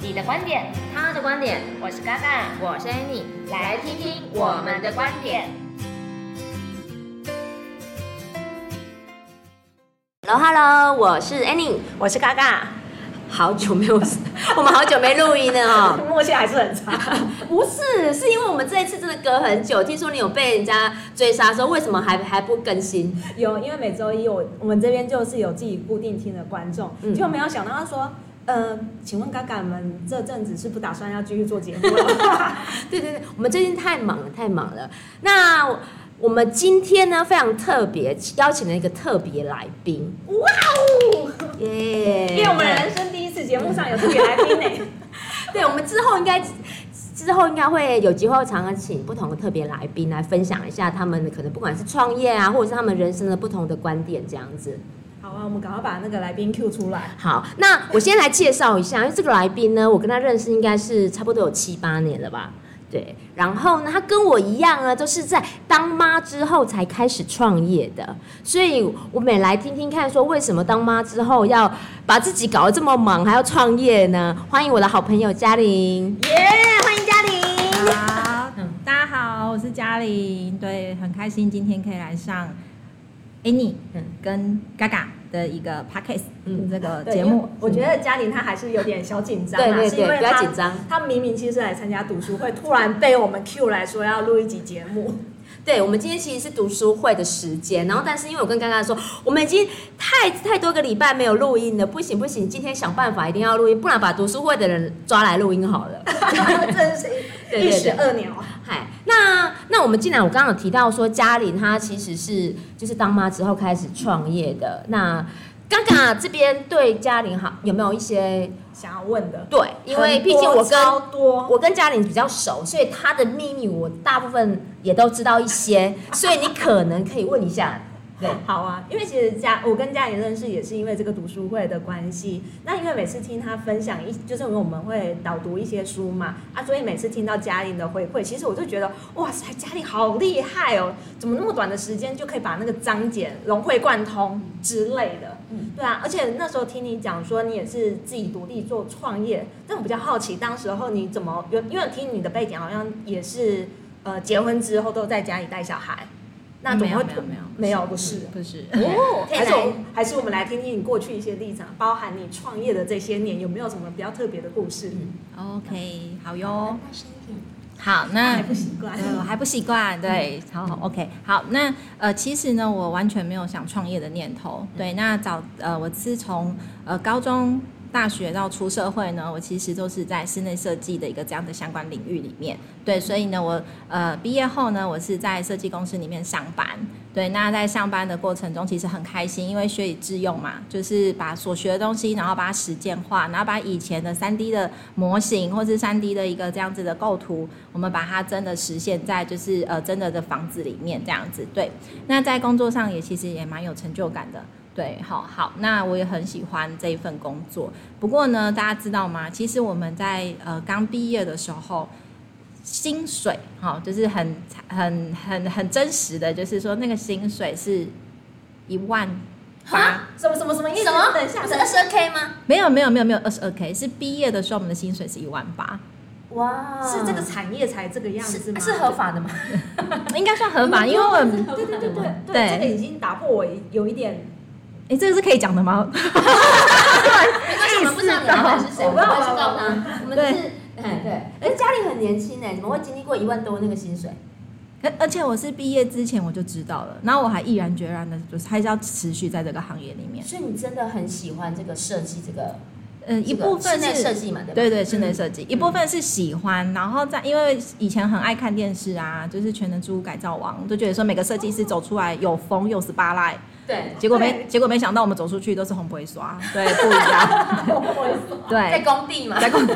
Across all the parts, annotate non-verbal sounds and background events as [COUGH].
你的观点，他的观点，我是嘎嘎，我是 Annie，来听听我们的观点。Hello Hello，我是 Annie，我是嘎嘎。好久没有，[LAUGHS] 我们好久没录音了哦，[LAUGHS] 默契还是很差。[LAUGHS] 不是，是因为我们这一次真的隔很久。听说你有被人家追杀，说为什么还还不更新？有，因为每周一我我们这边就是有自己固定听的观众，嗯、就没有想到他说，呃，请问嘎嘎们这阵子是不打算要继续做节目了？[LAUGHS] 对对对，我们最近太忙了，太忙了。那。我们今天呢非常特别，邀请了一个特别来宾。哇哦，耶！因为我们人生第一次节目上有特别来宾呢。[LAUGHS] 对，我们之后应该之后应该会有机会常常请不同的特别来宾来分享一下他们可能不管是创业啊，或者是他们人生的不同的观点这样子。好啊，我们赶快把那个来宾 Q 出来。好，那我先来介绍一下，因为这个来宾呢，我跟他认识应该是差不多有七八年了吧。对，然后呢，他跟我一样呢，都是在当妈之后才开始创业的，所以我们也来听听看，说为什么当妈之后要把自己搞得这么忙，还要创业呢？欢迎我的好朋友嘉玲，耶，yeah, 欢迎嘉玲。好，嗯，大家好，我是嘉玲，对，很开心今天可以来上 Annie，嗯，跟嘎嘎。的一个 podcast，嗯，这个节目，我觉得嘉玲她还是有点小紧张，对对对，比较紧张。她明明其实来参加读书会，突然被我们 Q 来说要录一集节目。对，我们今天其实是读书会的时间，然后但是因为我跟刚刚说，我们已经太太多个礼拜没有录音了，不行不行，今天想办法一定要录音，不然把读书会的人抓来录音好了。[LAUGHS] 真是一石二鸟。嗨，那那我们既然我刚刚有提到说嘉玲她其实是就是当妈之后开始创业的，那。刚刚这边对嘉玲好有没有一些想要问的？对，因为毕竟我跟我跟嘉玲比较熟，所以她的秘密我大部分也都知道一些，所以你可能可以问一下。对，好啊，因为其实嘉我跟嘉玲认识也是因为这个读书会的关系。那因为每次听他分享一，就是因为我们会导读一些书嘛，啊，所以每次听到嘉玲的回馈，其实我就觉得哇塞，嘉玲好厉害哦，怎么那么短的时间就可以把那个章节融会贯通之类的。嗯，对啊，而且那时候听你讲说你也是自己独立做创业，但我比较好奇，当时候你怎么有？因为听你的背景好像也是呃结婚之后都在家里带小孩。那怎么会没有没有没有没有不是不是哦，还 [LAUGHS] 是还是我们来听听你过去一些立场，包含你创业的这些年有没有什么比较特别的故事？嗯，OK，好哟。好，那还不习惯，我还不习惯。对，好好 OK，好，那呃，其实呢，我完全没有想创业的念头。对，那早呃，我自从呃高中。大学到出社会呢，我其实都是在室内设计的一个这样的相关领域里面。对，所以呢，我呃毕业后呢，我是在设计公司里面上班。对，那在上班的过程中，其实很开心，因为学以致用嘛，就是把所学的东西，然后把它实践化，然后把以前的三 D 的模型或是三 D 的一个这样子的构图，我们把它真的实现在就是呃真的的房子里面这样子。对，那在工作上也其实也蛮有成就感的。对，好好，那我也很喜欢这一份工作。不过呢，大家知道吗？其实我们在呃刚毕业的时候，薪水哈、哦，就是很很很很真实的，就是说那个薪水是一万八，什么什么什么意思？什么？等一下，不是二十二 K 吗？没有没有没有没有二十二 K，是毕业的时候我们的薪水是一万八。哇，是这个产业才这个样子吗？是，是合法的吗？[LAUGHS] 应该算合法，因为我们对对对对对，对这个已经打破我有一点。哎，这个是可以讲的吗？[LAUGHS] 没关系，我们不知道你老板是谁，我们不知道他。我们是，哎对。哎，嘉玲很年轻哎，怎么会经历过一万多那个薪水？而而且我是毕业之前我就知道了，然后我还毅然决然的，就是还是要持续在这个行业里面。所以你真的很喜欢这个设计，这个，嗯，一部分是设计嘛，对吧？对对，室内设计一部分是喜欢，然后在因为以前很爱看电视啊，就是全能住屋改造王，都觉得说每个设计师走出来有风又是巴赖。对，结果没结果没想到我们走出去都是红不会刷，对，不一样。[LAUGHS] 对，在工地嘛，在工地，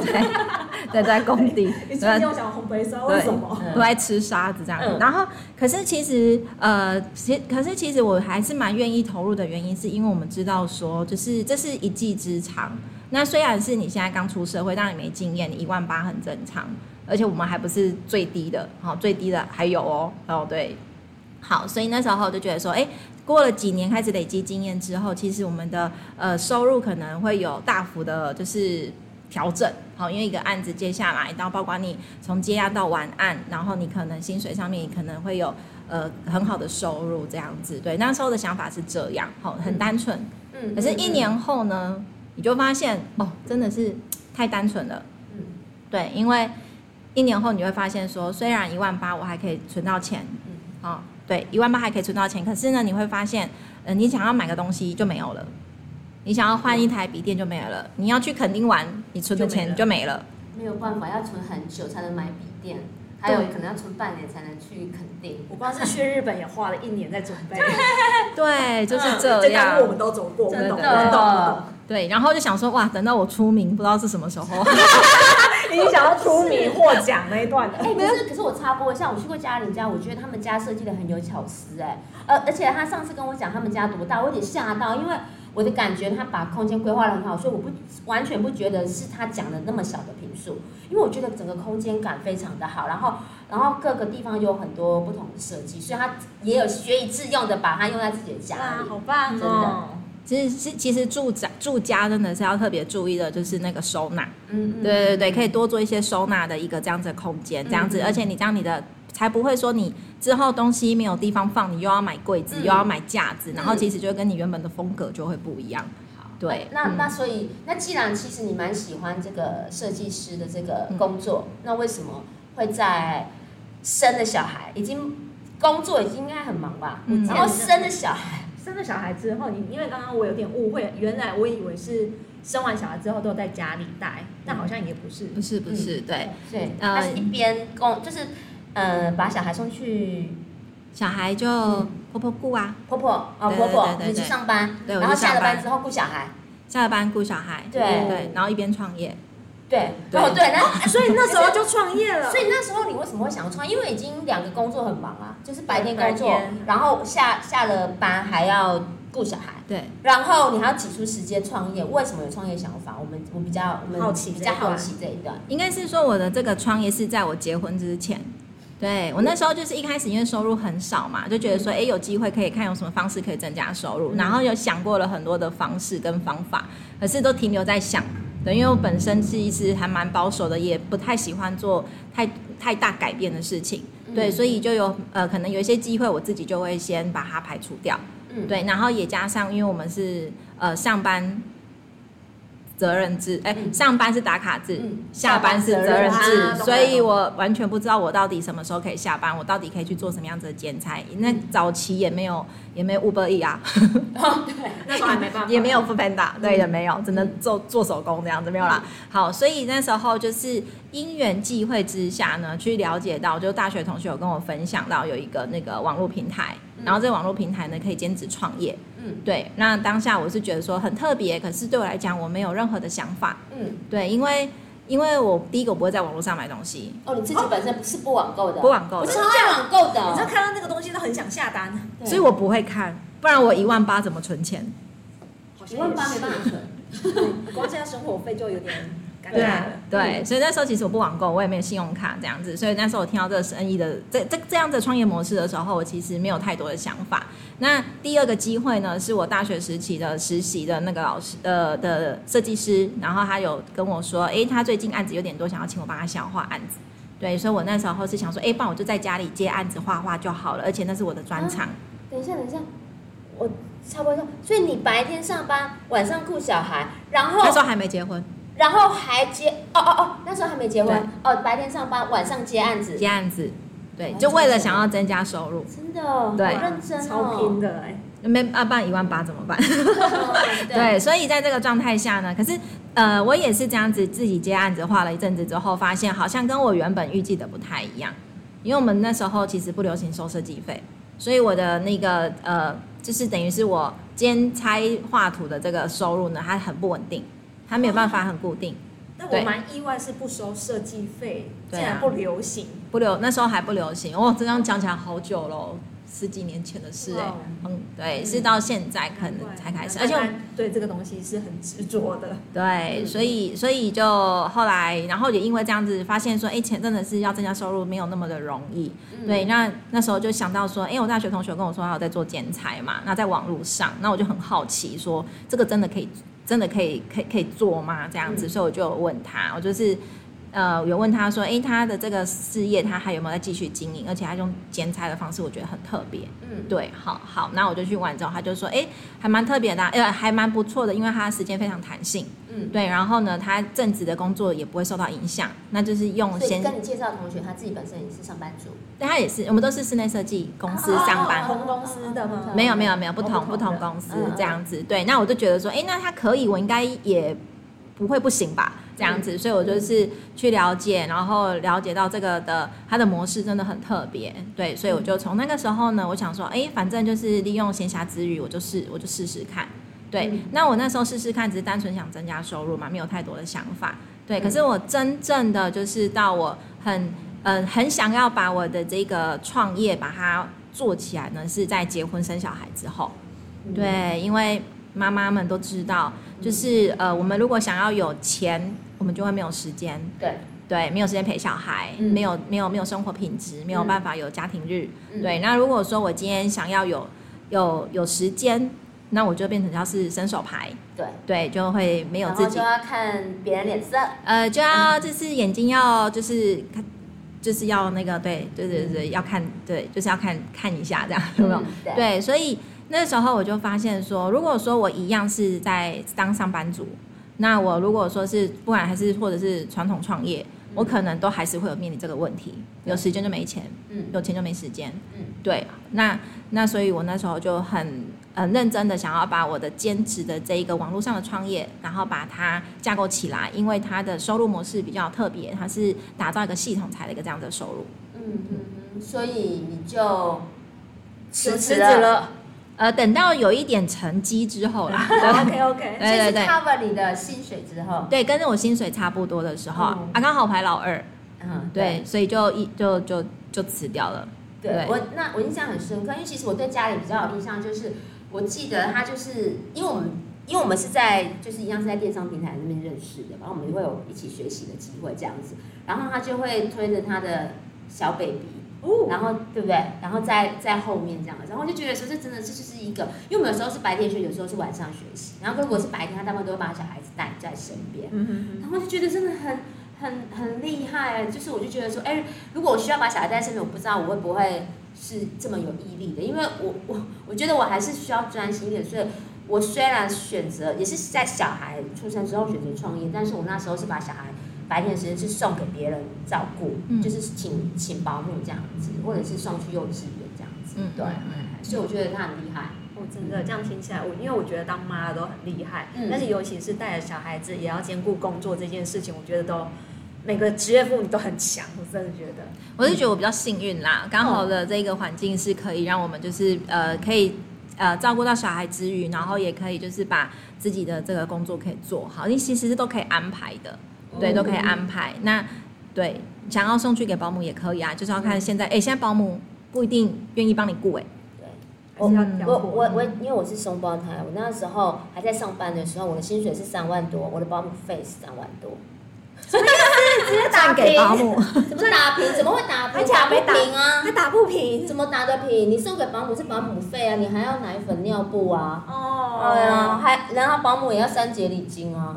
对，在工地。[LAUGHS] 你今天我想红不会刷，为什么？都在吃沙子这样子。然后，可是其实呃，其可是其实我还是蛮愿意投入的原因，是因为我们知道说，就是这是一技之长。那虽然是你现在刚出社会，当然你没经验，你一万八很正常。而且我们还不是最低的，好，最低的还有哦，哦对，好，所以那时候我就觉得说，哎。过了几年开始累积经验之后，其实我们的呃收入可能会有大幅的，就是调整，好，因为一个案子接下来，然后包括你从接案到完案，然后你可能薪水上面可能会有呃很好的收入这样子，对，那时候的想法是这样，好，很单纯，嗯。可是，一年后呢，你就发现哦，真的是太单纯了，嗯。对，因为一年后你会发现说，虽然一万八我还可以存到钱，嗯。哦，对，一万八还可以存到钱，可是呢，你会发现，呃，你想要买个东西就没有了，你想要换一台笔电就没有了，你要去垦丁玩，你存的钱就没了，没有办法，要存很久才能买笔电，还有可能要存半年才能去垦丁。我光是去日本也花了一年在准备 [LAUGHS] [LAUGHS] 对，就是嗯这这条路我样们，都走过，我们懂，真的我们懂，我懂。对，然后就想说，哇，等到我出名，不知道是什么时候，[LAUGHS] 已经想要出名 [LAUGHS] 获奖那一段了。哎、可是可是我插播一下，我去过嘉玲家，我觉得他们家设计的很有巧思哎、呃，而且他上次跟我讲他们家多大，我有点吓到，因为我的感觉他把空间规划的很好，所以我不完全不觉得是他讲的那么小的平数，因为我觉得整个空间感非常的好，然后然后各个地方有很多不同的设计，所以他也有学以致用的把它用在自己的家哇，里。好棒真的哦！其实是其实住宅住家真的是要特别注意的，就是那个收纳。嗯嗯，对对对，可以多做一些收纳的一个这样子的空间，这样子，嗯。嗯而且你这样你的才不会说你之后东西没有地方放，你又要买柜子，嗯。又要买架子，然后其实就跟你原本的风格就会不一样。对，那嗯。那所以，那既然其实你蛮喜欢这个设计师的这个工作，那为什么会在生了小孩，已经工作已经应该很忙吧？嗯。然后生了小孩，生了小孩之后，你因为刚刚我有点误会，原来我以为是生完小孩之后都在家里带，但好像也不是。不是不是，对，对，呃他是一边工，就是呃把小孩送去小孩就婆婆顾啊，婆婆啊婆婆你去上班，对然后下了班。之后顾小孩，下了班顾小孩，对。对，然后一边创业。对，对哦对，那 [LAUGHS] 所以那时候就创业了。所以那时候你为什么会想要创业？因为已经两个工作很忙啊，就是白天工作，然后下下了班还要顾小孩，对，然后你还要挤出时间创业。为什么有创业想法？我们我比较我们好奇比较好奇这一段。应该是说我的这个创业是在我结婚之前。对我那时候就是一开始因为收入很少嘛，就觉得说，哎，有机会可以看有什么方式可以增加收入，然后有想过了很多的方式跟方法，可是都停留在想。对，因为我本身其实还蛮保守的，也不太喜欢做太太大改变的事情。对，所以就有呃，可能有一些机会，我自己就会先把它排除掉。嗯，对，然后也加上，因为我们是呃上班责任制，哎，嗯上班是打卡制，嗯。下班是责任制。所以我完全不知道我到底什么时候可以下班，我到底可以去做什么样子的兼差。那早期也没有也没有 Uber E 啊，哦对，[LAUGHS] 那时候还没办法，也没有 Foodpanda，对也，没有，只能做做手工这样子，没有啦。好，所以那时候就是因缘际会之下呢，去了解到，就大学同学有跟我分享到有一个那个网络平台，然后这个网络平台呢可以兼职创业。嗯对，那当下我是觉得说很特别，可是对我来讲我没有任何的想法。嗯，对，因为因为我第一个我不会在网络上买东西，哦，你自己本身不是不网购的，不网购的我超爱网购的你知道哦，看到那个东西都很想下单，所以我不会看，不然我一万八怎么存钱？一万八没办法存，[LAUGHS] 存，光现在生活费就有点尴对。对，所以那时候其实我不网购，我也没有信用卡这样子，所以那时候我听到这个生意的这这这样的创业模式的时候，我其实没有太多的想法。那第二个机会呢，是我大学时期的实习的那个老师呃的设计师，然后他有跟我说，哎，他最近案子有点多，想要请我帮他消化案子。对，所以我那时候是想说，哎，不然我就在家里接案子画画就好了，而且那是我的专长。等一下，等一下，我差不多说，所以你白天上班，晚上顾小孩，然后那时候还没结婚，然后还接，哦哦哦，那时候还没结婚，哦，白天上班，晚上接案子，接案子，对，哦就为了想要增加收入。真的哦，对认真哦，超拼的哎、没啊，不然一万八怎么办？[LAUGHS] 对，所以在这个状态下呢，可是呃，我也是这样子自己接案子画了一阵子之后，发现好像跟我原本预计的不太一样，因为我们那时候其实不流行收设计费，所以我的那个呃，就是等于是我兼差画图的这个收入呢，它很不稳定，它没有办法很固定，但我蛮意外是不收设计费，竟然不流行。不流那时候还不流行，哦，这样讲起来好久喽，十几年前的事哎、对，是到现在可能才开始，而且我。对这个东西是很执着的。[LAUGHS] 对，所以所以就后来，然后也因为这样子，发现说，哎，钱真的是要增加收入没有那么的容易。嗯对，那那时候就想到说，哎，我大学同学跟我说他有在做剪裁嘛，那在网络上，那我就很好奇说，这个真的可以真的可以可以可以做吗？这样子，嗯、所以我就问他，我就是。呃，有问他说，哎，他的这个事业他还有没有在继续经营？而且他用兼差的方式，我觉得很特别。嗯，对，好好，那我就去玩之后，他就说，哎，还蛮特别的，呃，还蛮不错的，因为他时间非常弹性。嗯，对，然后呢，他正职的工作也不会受到影响，那就是用先跟你介绍的同学，他自己本身也是上班族，对，他也是，我们都是室内设计公司上班，同公司的吗？没有没有没有，不同不同公司这样子。对，那我就觉得说，哎，那他可以，我应该也不会不行吧？这样子，所以我就是去了解，然后了解到这个的它的模式真的很特别，对，所以我就从那个时候呢，我想说，哎，反正就是利用闲暇之余，我就试，我就试试看，对。那我那时候试试看，只是单纯想增加收入嘛，没有太多的想法，对。可是我真正的就是到我很嗯、呃、很想要把我的这个创业把它做起来呢，是在结婚生小孩之后，对，因为妈妈们都知道。就是呃，我们如果想要有钱，我们就会没有时间。对对，没有时间陪小孩，嗯、没有没有没有生活品质，没有办法有家庭日。嗯、对，那如果说我今天想要有有有时间，那我就变成要是伸手牌。对对，就会没有自己。就要看别人脸色。呃，就要就是眼睛要就是看，就是要那个对对对对，要看对，就是要看看一下这样有没有？对，对，所以。那时候我就发现说，如果说我一样是在当上班族，那我如果说是不管还是或者是传统创业，我可能都还是会有面临这个问题，有时间就没钱，嗯，有钱就没时间，嗯，对，那那所以我那时候就很很认真的想要把我的兼职的这一个网络上的创业，然后把它架构起来，因为它的收入模式比较特别，它是打造一个系统才的一个这样的收入，嗯嗯，所以你就辞辞职了。呃，等到有一点成绩之后啦，[LAUGHS] OK OK，[LAUGHS] 对对对，cover 你的薪水之后，对，跟着我薪水差不多的时候，啊，刚好排老二，嗯，对，所以就一就就就辞掉了。对我那我印象很深刻，因为其实我对家里比较有印象，就是我记得他就是因为我们因为我们是在就是一样是在电商平台那边认识的，然后我们就会有一起学习的机会这样子，然后他就会推着他的小 baby。然后对不对？然后在在后面这样，然后我就觉得说，这真的是就是一个，因为我们有时候是白天学，有时候是晚上学习。然后如果是白天，他大部分都会把小孩子带在身边。然后我就觉得真的很很很厉害，就是我就觉得说，哎，如果我需要把小孩带在身边，我不知道我会不会是这么有毅力的，因为我我我觉得我还是需要专心一点。所以我虽然选择也是在小孩出生之后选择创业，但是我那时候是把小孩。白天的时间是送给别人照顾，嗯、就是请请保姆这样子，或者是送去幼稚园这样子。嗯，对，所以我觉得他很厉害。我真的这样听起来，我因为我觉得当妈都很厉害，嗯、但是尤其是带着小孩子也要兼顾工作这件事情，我觉得都每个职业妇女都很强。我真的觉得，我是觉得我比较幸运啦，刚好的这个环境是可以让我们就是呃可以呃照顾到小孩之余，然后也可以就是把自己的这个工作可以做好，你其实是都可以安排的。对，都可以安排。那对，想要送去给保姆也可以啊，就是要看现在。哎，现在保姆不一定愿意帮你顾哎。对，我我我我，因为我是双胞胎，我那时候还在上班的时候，我的薪水是三万多，我的保姆费是三万多。直接打给保姆？怎么打平？怎么会打平？打不平啊？还打不平？怎么打得平？你送给保姆是保姆费啊，你还要奶粉、尿布啊。哦。对啊，还然后保姆也要三节礼金啊。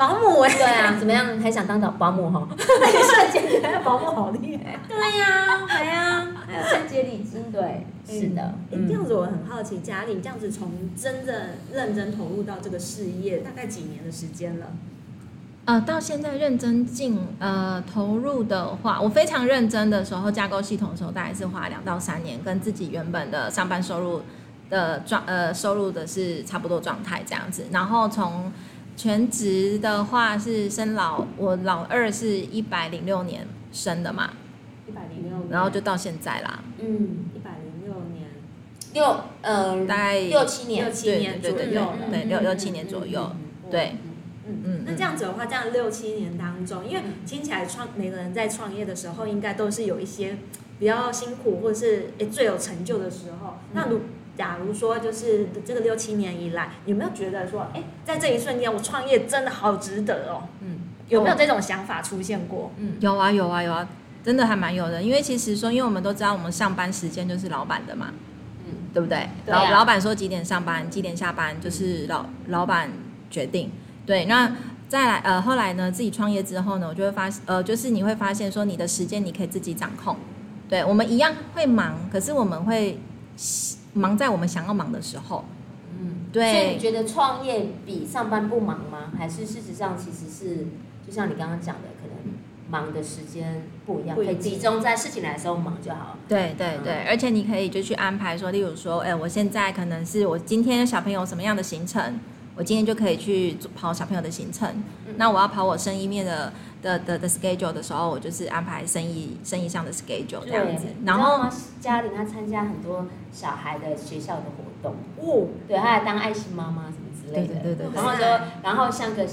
保姆哎，对啊，怎么样？还想当保保姆哈？那一瞬间觉得保姆好厉害。对呀，对呀，还有三节礼金，对，是的。这样子我很好奇，嘉玲这样子从真正认真投入到这个事业，大概几年的时间了？呃，到现在认真进呃投入的话，我非常认真的时候架构系统的时候，大概是花两到三年，跟自己原本的上班收入的状呃收入的是差不多状态这样子，然后从。全职的话是生老，我老二是一百零六年生的嘛，一百零六年，然后就到现在啦。嗯，一百零六年，六呃大概六七年，六七年左右，对六六七年左右，对，嗯嗯。那这样子的话，这样六七年当中，因为听起来创每个人在创业的时候，应该都是有一些比较辛苦，或者是诶最有成就的时候，那如假如说，就是这个六七年以来，有没有觉得说，哎，在这一瞬间，我创业真的好值得哦？嗯，有没有这种想法出现过？嗯，有啊，有啊，有啊，真的还蛮有的。因为其实说，因为我们都知道，我们上班时间就是老板的嘛，嗯，对不对？老老板说几点上班，几点下班，就是老老板决定。对，那再来呃后来呢，自己创业之后呢，我就会发呃就是你会发现说你的时间你可以自己掌控。对，我们一样会忙，可是我们会忙在我们想要忙的时候。嗯，对。所以你觉得创业比上班不忙吗？还是事实上其实是就像你刚刚讲的，可能忙的时间不一样，可以集中在事情来的时候忙就好了。对对对，嗯、而且你可以就去安排说，例如说，哎，我现在可能是我今天小朋友什么样的行程，我今天就可以去跑小朋友的行程。嗯、那我要跑我生意面的。的的的 schedule 的时候，我就是安排生意生意上的 schedule 这样子。然后家玲她参加很多小孩的学校的活动，哦，对，她还当爱心妈妈什么之类的。对对对对。然后说，然后像个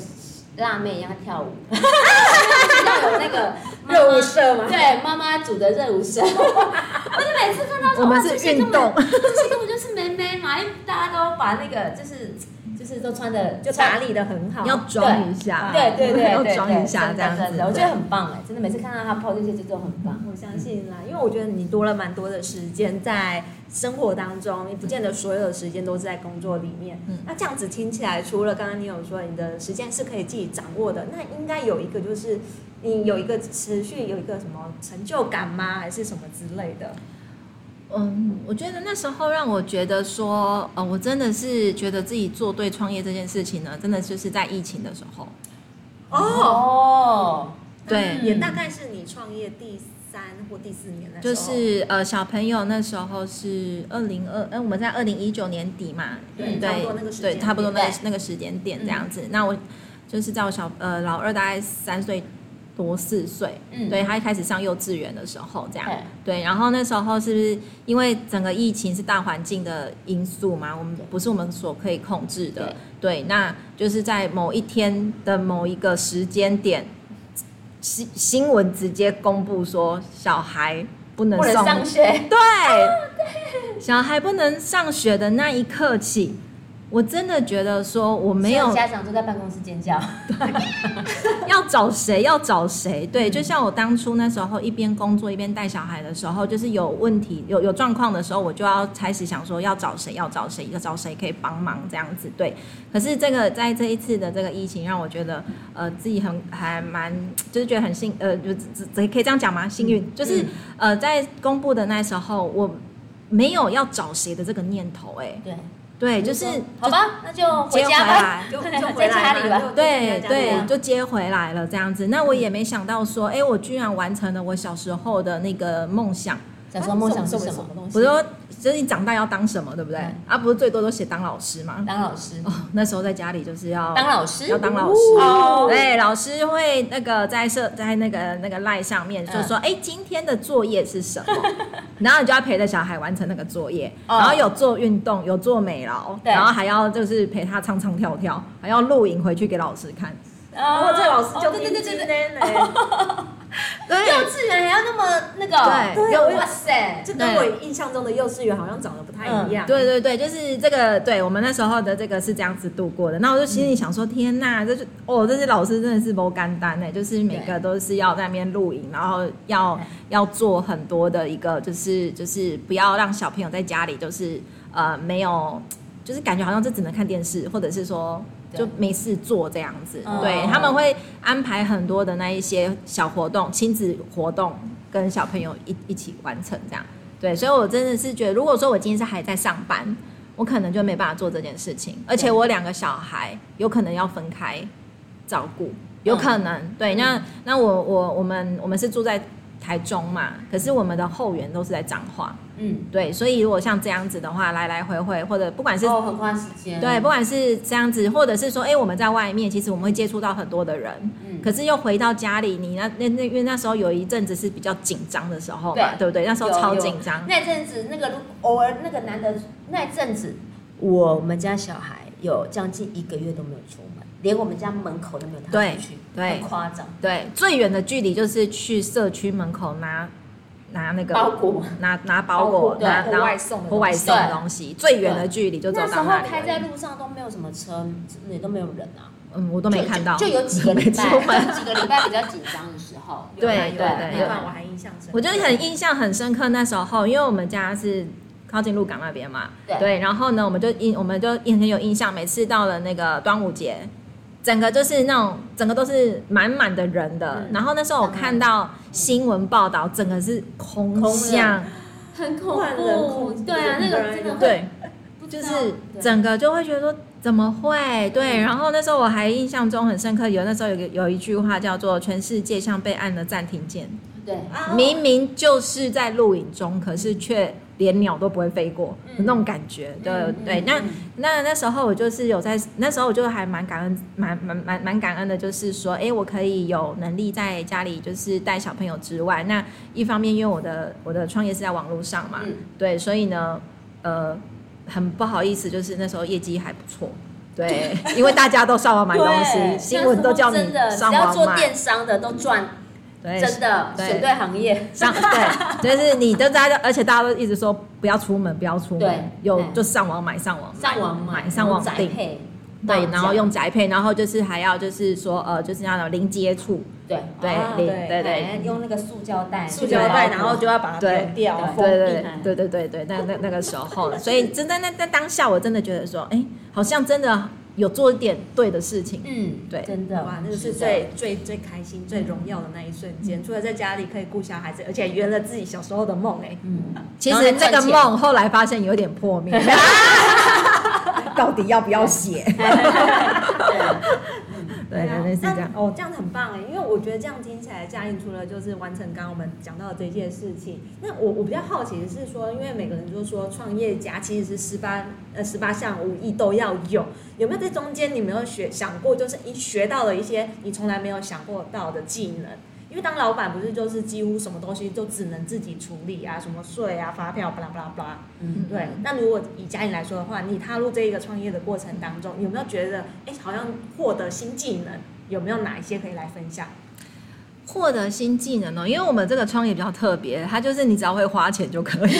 辣妹一样跳舞，要有那个热舞社吗？对，妈妈组的热舞社。[LAUGHS] 我就每次看到说，我们是运动，这些根本就是妹妹嘛，因为大家都把那个就是。是都穿的就打理的很好，要装一下，对对对，[LAUGHS] 要装一下这样子，我觉得很棒哎，真的每次看到他 po 这些就都很棒。我相信啦，因为我觉得你多了蛮多的时间在生活当中，你不见得所有的时间都是在工作里面。嗯，那这样子听起来，除了刚刚你有说你的时间是可以自己掌握的，那应该有一个就是你有一个持续有一个什么成就感吗？还是什么之类的？嗯，我觉得那时候让我觉得说，呃，我真的是觉得自己做对创业这件事情呢，真的就是在疫情的时候。哦，对，也大概是你创业第三或第四年的时候。就是呃，小朋友那时候是二零二，嗯，我们在二零一九年底嘛，对，差不多那个时间，对，差不多那个那个时间点这样子。那我就是在我小呃老二大概三岁。多四岁，嗯，对，他一开始上幼稚园的时候，这样，嗯、对，然后那时候是不是因为整个疫情是大环境的因素嘛？我们不是我们所可以控制的，对，那就是在某一天的某一个时间点，新新闻直接公布说小孩不能上，上学，对，小孩不能上学的那一刻起。我真的觉得说我没有家长都在办公室尖叫，对，[LAUGHS] 要找谁？要找谁？对，就像我当初那时候一边工作一边带小孩的时候，就是有问题、有有状况的时候，我就要开始想说要找谁？要找谁？要找谁可以帮忙这样子？对。可是这个在这一次的这个疫情，让我觉得呃自己很还蛮就是觉得很幸呃就只可以这样讲吗？幸运就是呃在公布的那时候，我没有要找谁的这个念头、欸，哎，对。对，就是好吧，那就回家吧，就就在家里吧。对对，就接回来了这样子。那我也没想到说，哎，我居然完成了我小时候的那个梦想。小时候梦想是什么东西？我说，就是你长大要当什么，对不对？啊，不是最多都写当老师嘛？当老师哦，那时候在家里就是要当老师，要当老师。哦，对，老师会那个在社在那个那个赖上面就说，哎，今天的作业是什么？[LAUGHS] 然后你就要陪着小孩完成那个作业，然后有做运动，有做美劳，然后还要就是陪他唱唱跳跳，还要录影回去给老师看。哦，这老师就对对对对对。[LAUGHS] 对，幼稚园还要那么那个，对，哇塞，这跟我印象中的幼稚园好像长得不太一样。对对对，就是这个，对我们那时候的这个是这样子度过的。那我就心里想说，天呐，这是哦，这些老师真的是不简单呢，就是每个都是要在那边露营，然后要要做很多的一个，就是就是不要让小朋友在家里就是呃没有，就是感觉好像这只能看电视，或者是说。就没事做这样子，对，他们会安排很多的那一些小活动、亲子活动，跟小朋友一一起完成这样。对，所以我真的是觉得，如果说我今天是还在上班，我可能就没办法做这件事情，而且我两个小孩有可能要分开照顾，有可能。对，那那我我我们我们是住在台中嘛，可是我们的后援都是在彰化。嗯，对，所以如果像这样子的话，来来回回，或者不管是哦，很花时间，对，不管是这样子，或者是说，哎，我们在外面，其实我们会接触到很多的人，嗯，可是又回到家里，你那那那，因为那时候有一阵子是比较紧张的时候嘛，对，对不对？那时候超紧张，那阵子那个偶尔那个男的那阵子，我们家小孩有将近一个月都没有出门，连我们家门口都没有踏出去，对，很夸张，对，最远的距离就是去社区门口拿。拿那个包裹，拿拿包裹，拿拿外送的外送的东西，最远的距离就走到那里。那时候开在路上都没有什么车，也都没有人啊。嗯，我都没看到。就有几个 [LAUGHS] 礼拜，有几个礼拜比较紧张的时候。[LAUGHS] 对对对，我还印象深。我觉得很印象很深刻，那时候因为我们家是靠近鹿港那边嘛，对然后呢，我们就印我们就印很有印象，每次到了那个端午节，整个就是那种整个都是满满的人的。嗯然后那时候我看到新闻报道，整个是空巷，很恐怖。空对啊，那个真的会对，就是整个就会觉得说怎么会？对，然后那时候我还印象中很深刻，有那时候有个有一句话叫做“全世界像被按了暂停键”，对啊明明就是在录影中，可是却连鸟都不会飞过，嗯那种感觉，对嗯对。那嗯那那时候我就是有在，那时候我就还蛮感恩，蛮蛮蛮蛮感恩的，就是说，哎，我可以有能力在家里就是带小朋友之外，那一方面因为我的我的创业是在网络上嘛，嗯对，所以呢，呃，很不好意思，就是那时候业绩还不错。对，因为大家都上网买东西，[LAUGHS] 新闻都叫你上要做网买，电商的都赚，对，真的对。选对行业。上对，[LAUGHS] 就是你都大家，而且大家都一直说不要出门，不要出对门，有就上网买，上网买上网买，上网订，宅配，对，然后用宅配，然后就是还要就是说呃，就是那种零接触，对。对对对对。哎用那个塑胶袋，塑胶袋，然后就要把它丢掉，封对对对对对对，那那那个时候，[LAUGHS] 所以真的那那当下我真的觉得说，哎，好像真的有做一点对的事情，嗯，对。真的，哇，那个是的。最最最开心、最荣耀的那一瞬间。除了在家里可以顾小孩子，而且圆了自己小时候的梦，哎，嗯，其实这个梦后来发现有点破灭，[LAUGHS] [LAUGHS] 到底要不要写？[LAUGHS] 那。哦，这样子很棒哎，因为我觉得这样听起来，佳颖除了就是完成刚刚我们讲到的这件事情，那我我比较好奇的是说，因为每个人都说创业家其实是十八呃十八项武艺都要有，有没有在中间你没有学想过，就是你学到了一些你从来没有想过到的技能？因为当老板不是就是几乎什么东西都只能自己处理啊，什么税啊、发票，巴拉巴拉巴拉。嗯，对，那如果以佳颖来说的话，你踏入这一个创业的过程当中，有没有觉得，哎，好像获得新技能？有没有哪一些可以来分享？获得新技能呢？因为我们这个创业比较特别，它就是你只要会花钱就可以，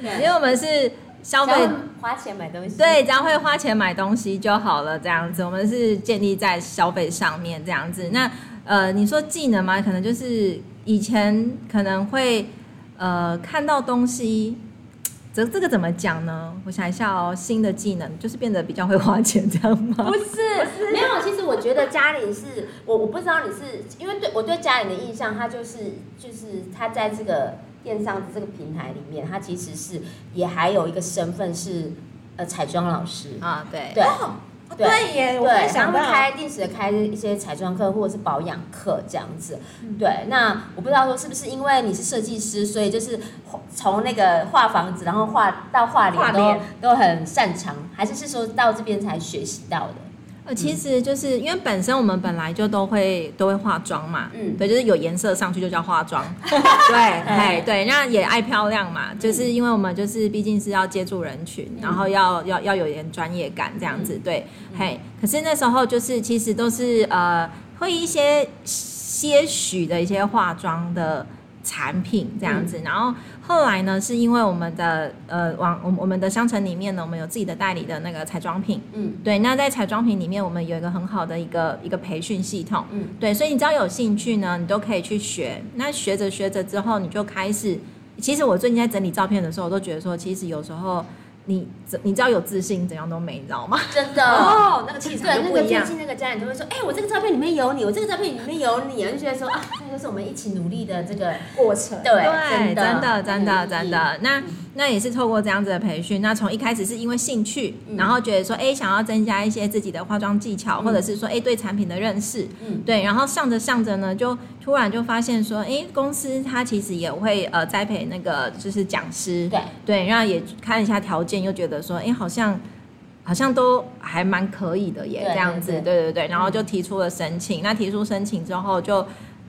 因为我们是消费花钱买东西，对，只要会花钱买东西就好了，这样子。我们是建立在消费上面这样子。那呃，你说技能吗？可能就是以前可能会呃看到东西，这这个怎么讲呢？我想一下哦，新的技能就是变得比较会花钱，这样吗？不是，没有。其实我觉得嘉玲是我，我不知道你是因为对我对嘉玲的印象，她就是就是她在这个电商的这个平台里面，她其实是也还有一个身份是呃彩妆老师，啊，对，对。对对耶，我对，他会想开定时的开一些彩妆课或者是保养课这样子。嗯对，那我不知道说是不是因为你是设计师，所以就是从那个画房子，然后画到画脸都都很擅长，还是是说到这边才学习到的？呃，其实就是因为本身我们本来就都会都会化妆嘛，嗯对，就是有颜色上去就叫化妆，[LAUGHS] 对，哎，对，那也爱漂亮嘛，就是因为我们就是毕竟是要接触人群，然后要要要有点专业感这样子，对，嘿，可是那时候就是其实都是呃会一些些许的一些化妆的产品这样子，然后后来呢，是因为我们的呃网我我们的商城里面呢，我们有自己的代理的那个彩妆品。嗯对，那在彩妆品里面，我们有一个很好的一个一个培训系统，嗯对，所以你只要有兴趣呢，你都可以去学。那学着学着之后，你就开始。其实我最近在整理照片的时候，我都觉得说，其实有时候你你知道有自信，怎样都美，你知道吗？真的。[LAUGHS] 哦，那个气对，那场就不一样。个最近那个家人就会说，哎、我这个照片里面有你，我这个照片里面有你，我就觉得说啊，这就是我们一起努力的这个过程，对，对，真真的，真的，很有意义。真的。那那也是透过这样子的培训，那从一开始是因为兴趣，嗯。然后觉得说，哎，想要增加一些自己的化妆技巧，嗯或者是说，哎，对产品的认识，嗯。对，然后上着上着呢，就突然就发现说，哎，公司它其实也会呃栽培那个就是讲师，对。对，然后也看一下条件，又觉得说，哎，好像。好像都还蛮可以的耶，这样子，对对对对，然后就提出了申请。那提出申请之后就，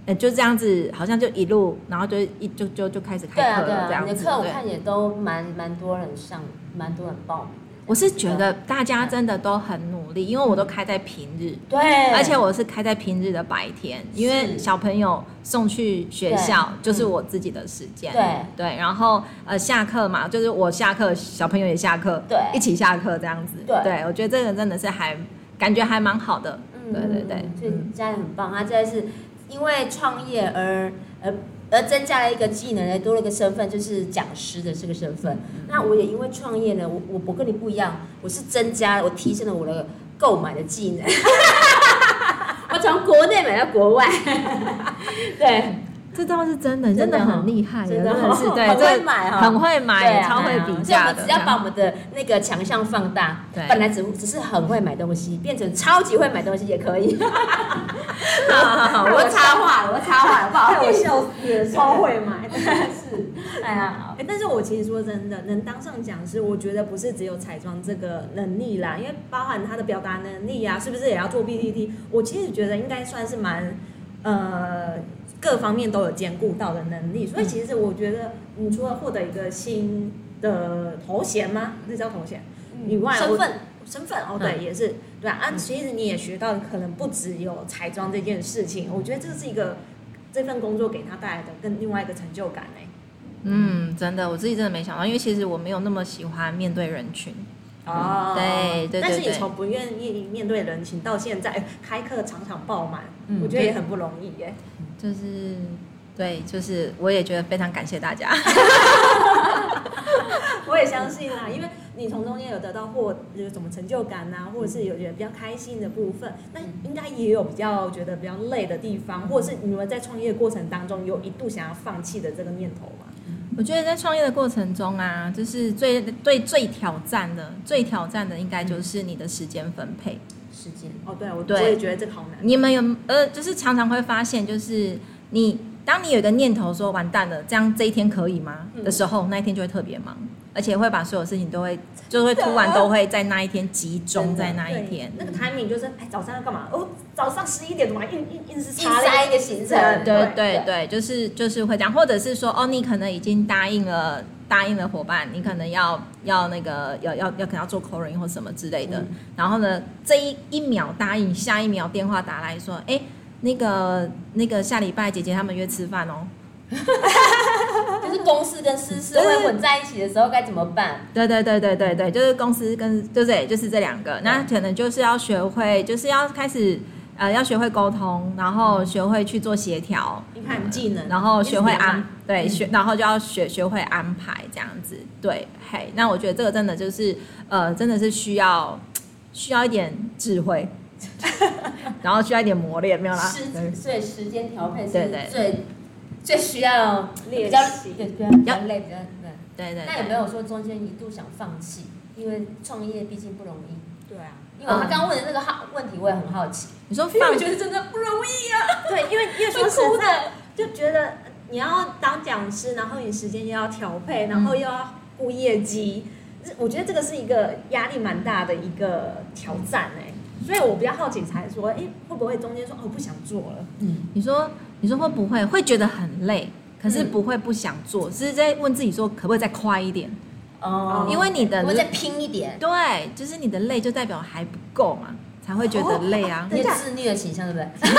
呃，就这样子，好像就一路，然后就一就就就开始开课了，这对啊，你的样子。课我看也都蛮蛮多人上，蛮多人报名的。我是觉得大家真的都很努力，因为我都开在平日，对，而且我是开在平日的白天，因为小朋友送去学校就是我自己的时间，对。对，然后呃下课嘛，就是我下课，小朋友也下课，对。一起下课这样子，对。我觉得这个真的是还感觉还蛮好的，嗯对对对，所以家人很棒，他真的是因为创业而而而增加了一个技能，呢多了一个身份，就是讲师的这个身份。那我也因为创业呢，我我我跟你不一样，我是增加了，我提升了我的购买的技能。[LAUGHS] 我从国内买到国外，[LAUGHS] 对。这倒是真的，真的很厉害，真的很是对，很会买哈，很会买，超会比价的。只要把我们的那个强项放大，本来只只是很会买东西，变成超级会买东西也可以。好 [LAUGHS] 好好，[LAUGHS] 我插话了，我插话了，不好意思，我笑死了，超会买，[LAUGHS] 真的是。哎呀，但是我其实说真的，能当上讲师，我觉得不是只有彩妆这个能力啦，因为包含他的表达能力啊，是不是也要做 PPT？我其实觉得应该算是蛮呃。各方面都有兼顾到的能力，所以其实我觉得，你除了获得一个新的头衔吗？那叫头衔以外，身份身份哦，对，也是对啊。其实你也学到可能不只有彩妆这件事情，我觉得这是一个这份工作给他带来的更另外一个成就感呢。嗯，真的，我自己真的没想到，因为其实我没有那么喜欢面对人群。哦，对对对。但是你从不愿意面对人情到现在开课场场爆满，我觉得也很不容易耶。就是，对，就是，我也觉得非常感谢大家。[LAUGHS] 我也相信啦，因为你从中间有得到或有什么成就感啊，或者是有觉得比较开心的部分，那应该也有比较觉得比较累的地方，或者是你们在创业过程当中有一度想要放弃的这个念头吗？我觉得在创业的过程中啊，就是最对最挑战的，最挑战的应该就是你的时间分配。时间哦，对，我对我也觉得这个好难。你们有呃，就是常常会发现，就是你当你有一个念头说完蛋了，这样这一天可以吗？嗯、的时候，那一天就会特别忙，而且会把所有事情都会，就会突然都会在那一天集中在那一天。那个 timing 就是，哎，早上要干嘛？哦，早上十一点怎么硬硬硬是插了一个行程？对对对，就是就是会这样，或者是说，哦，你可能已经答应了。答应了伙伴，你可能要要那个要要要可能要做 call 或什么之类的，嗯、然后呢，这一一秒答应，下一秒电话打来说，哎，那个那个下礼拜姐姐他们约吃饭哦，[LAUGHS] 就是公司跟私事会混在一起的时候该怎么办？对对对对对对，就是公司跟对不对？就是这两个，那可能就是要学会，就是要开始。呃，要学会沟通，然后学会去做协调，你看技能，然后学会安，对，学，然后就要学学会安排这样子，对，嘿，那我觉得这个真的就是，呃，真的是需要需要一点智慧，[LAUGHS] 然后需要一点磨练，没有啦，所以时间调配是最最需要练习，比较比较累，比较对，对对。那有没有说中间一度想放弃？因为创业毕竟不容易，对啊。因为他刚刚问的那个好问题，我也很好奇。你说放，我觉得真的不容易啊。[LAUGHS] 对，因为因为说实在，就觉得你要当讲师，然后你时间又要调配，然后又要顾业绩，我觉得这个是一个压力蛮大的一个挑战哎。所以我比较好奇，才说，哎，会不会中间说哦不想做了？嗯，你说你说会不会会觉得很累，可是不会不想做，只是在问自己说可不可以再快一点？哦，因为你的，我再拼一点，对，就是你的累就代表还不够嘛，才会觉得累啊。你自虐的形象，对不对？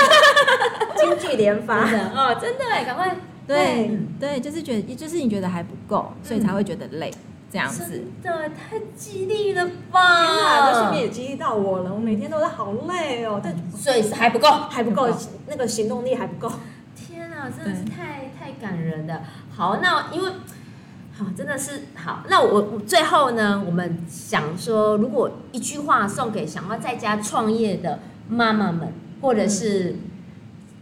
[LAUGHS] 京剧连发。[LAUGHS] 的哦，真的哎，赶快，对。对，就是觉得，就是你觉得还不够，所以才会觉得累，这样子。真的太激励了吧！天哪，这顺便也激励到我了。我每天都是好累哦，但所以还不够，还不够，那个行动力还不够。天哪，真的是太太感人了。好，那因为。好，真的是好。那我我最后呢，我们想说，如果一句话送给想要在家创业的妈妈们，或者是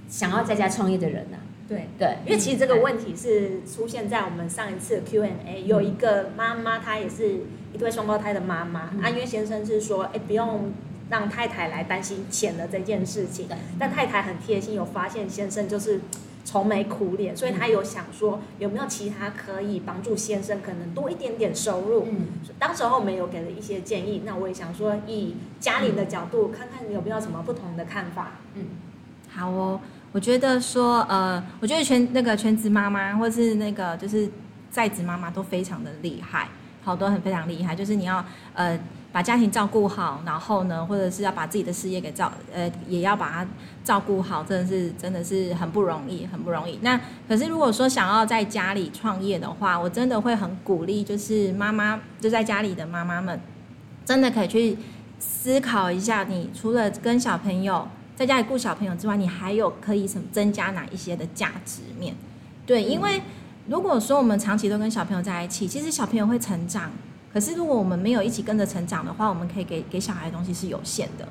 想要在家创业的人呢、啊？对。对，因为其实这个问题是出现在我们上一次的 Q&A，有一个妈妈，她也是一对双胞胎的妈妈，嗯、啊，因为先生是说，哎，不用让太太来担心钱的这件事情，但太太很贴心，有发现先生就是。愁眉苦脸，所以她有想说有没有其他可以帮助先生可能多一点点收入。嗯，当时候我们有给了一些建议，那我也想说以家里的角度，嗯、看看你有没有什么不同的看法。嗯，好哦，我觉得说呃，我觉得全那个全职妈妈或是那个就是在职妈妈都非常的厉害，好多很非常厉害，就是你要呃。把家庭照顾好，然后呢，或者是要把自己的事业给照，呃，也要把它照顾好，真的是真的是很不容易，很不容易。那可是如果说想要在家里创业的话，我真的会很鼓励，就是妈妈就在家里的妈妈们，真的可以去思考一下，你除了跟小朋友在家里顾小朋友之外，你还有可以什么增加哪一些的价值面？对，因为如果说我们长期都跟小朋友在一起，其实小朋友会成长。可是如果我们没有一起跟着成长的话，我们可以给给小孩的东西是有限的。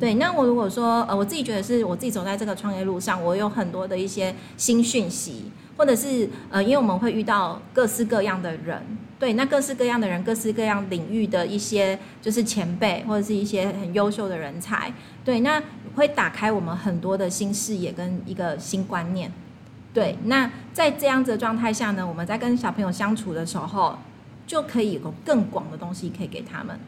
对，那我如果说呃，我自己觉得是我自己走在这个创业路上，我有很多的一些新讯息，或者是呃，因为我们会遇到各式各样的人，对，那各式各样的人，各式各样领域的一些就是前辈或者是一些很优秀的人才，对，那会打开我们很多的新视野跟一个新观念。对，那在这样子的状态下呢，我们在跟小朋友相处的时候，就可以有更广的东西可以给他们。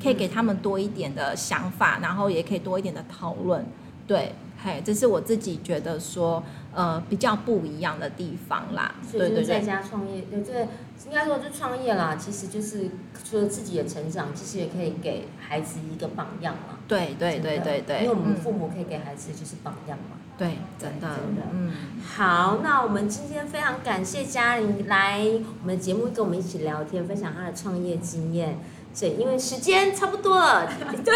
可以给他们多一点的想法，然后也可以多一点的讨论，对，嘿，这是我自己觉得说，呃，比较不一样的地方啦。所以就是在家创业，对对，应该说就创业啦，其实就是除了自己的成长，其实也可以给孩子一个榜样嘛。对对对对对，因为我们父母可以给孩子就是榜样嘛。对，真的真的，嗯。好，那我们今天非常感谢嘉玲来我们的节目跟我们一起聊天，分享她的创业经验。对，因为时间差不多了，[LAUGHS] 对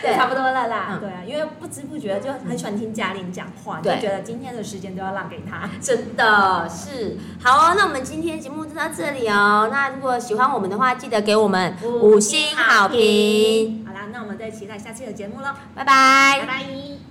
对，差不多了啦。嗯、对啊，因为不知不觉就很喜欢听嘉玲讲话，就觉得今天的时间都要让给她。真的是好哦，那我们今天节目就到这里哦。那如果喜欢我们的话，记得给我们五星好评。那我们再期待下期的节目喽，拜拜，拜拜。